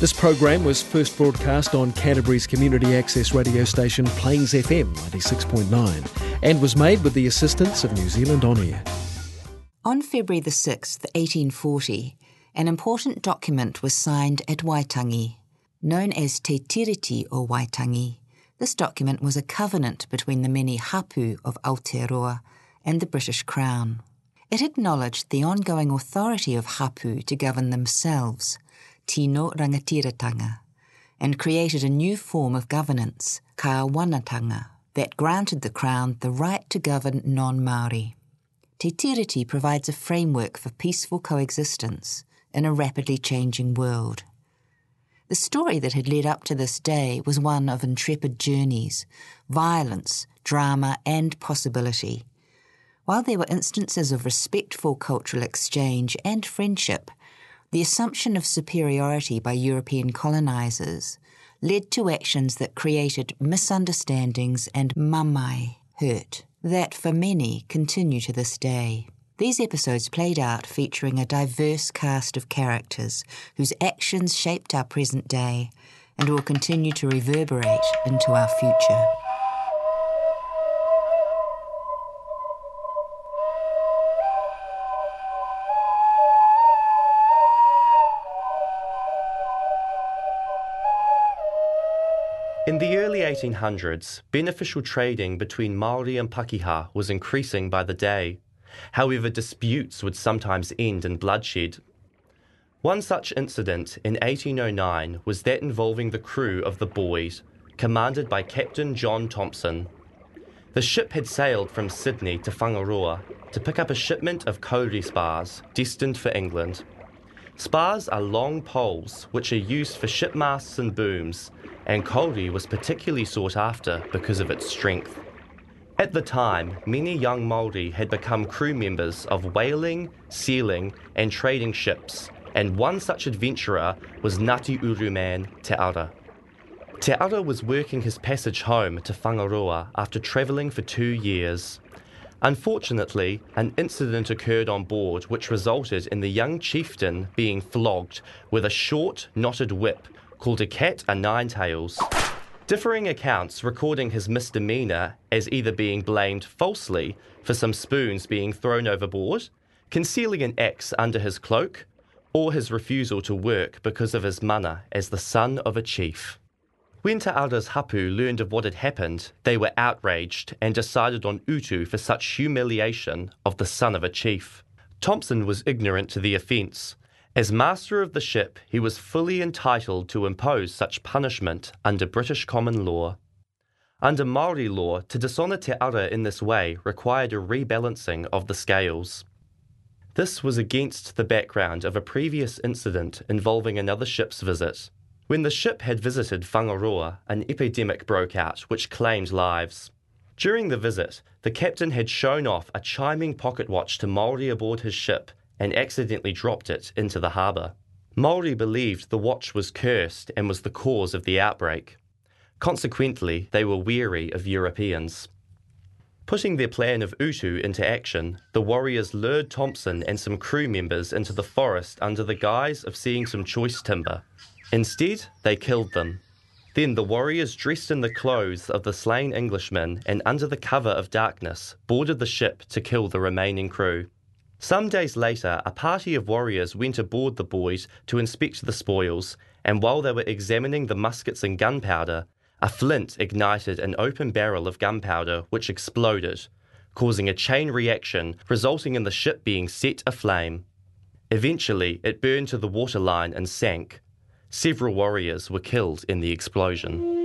This program was first broadcast on Canterbury's community access radio station Plains FM 96.9 and was made with the assistance of New Zealand On Air. On February the 6th, 1840, an important document was signed at Waitangi. Known as Te Tiriti o Waitangi, this document was a covenant between the many hapu of Aotearoa and the British Crown. It acknowledged the ongoing authority of hapu to govern themselves, tino rangatiratanga, and created a new form of governance, kawanatanga, that granted the Crown the right to govern non-Māori. Te Tiriti provides a framework for peaceful coexistence in a rapidly changing world. The story that had led up to this day was one of intrepid journeys, violence, drama, and possibility. While there were instances of respectful cultural exchange and friendship, the assumption of superiority by European colonisers led to actions that created misunderstandings and mamae, hurt, that for many continue to this day. These episodes played out featuring a diverse cast of characters whose actions shaped our present day and will continue to reverberate into our future. In the early 1800s, beneficial trading between Maori and Pakeha was increasing by the day. However, disputes would sometimes end in bloodshed. One such incident in 1809 was that involving the crew of the Boyd, commanded by Captain John Thompson. The ship had sailed from Sydney to Whangaroa to pick up a shipment of kauri spars destined for England. Spars are long poles which are used for ship masts and booms, and kauri was particularly sought after because of its strength. At the time, many young Māori had become crew members of whaling, sealing, and trading ships, and one such adventurer was Ngati Uru man Te Ara. Te Ara was working his passage home to Whangaroa after travelling for two years. Unfortunately, an incident occurred on board which resulted in the young chieftain being flogged with a short, knotted whip called a cat o' nine tails. Differing accounts recording his misdemeanour as either being blamed falsely for some spoons being thrown overboard, concealing an axe under his cloak, or his refusal to work because of his mana as the son of a chief. When Te hapu learned of what had happened, they were outraged and decided on utu for such humiliation of the son of a chief. Thompson was ignorant to the offence, as master of the ship, he was fully entitled to impose such punishment under British common law. Under Maori law, to dishonour Te in this way required a rebalancing of the scales. This was against the background of a previous incident involving another ship's visit. When the ship had visited Whangaroa, an epidemic broke out which claimed lives. During the visit, the captain had shown off a chiming pocket watch to Maori aboard his ship and accidentally dropped it into the harbour. Maori believed the watch was cursed and was the cause of the outbreak. Consequently, they were weary of Europeans. Putting their plan of Utu into action, the warriors lured Thompson and some crew members into the forest under the guise of seeing some choice timber. Instead, they killed them. Then the warriors, dressed in the clothes of the slain Englishmen and under the cover of darkness, boarded the ship to kill the remaining crew. Some days later, a party of warriors went aboard the Boyd to inspect the spoils, and while they were examining the muskets and gunpowder, a flint ignited an open barrel of gunpowder which exploded, causing a chain reaction resulting in the ship being set aflame. Eventually, it burned to the waterline and sank. Several warriors were killed in the explosion.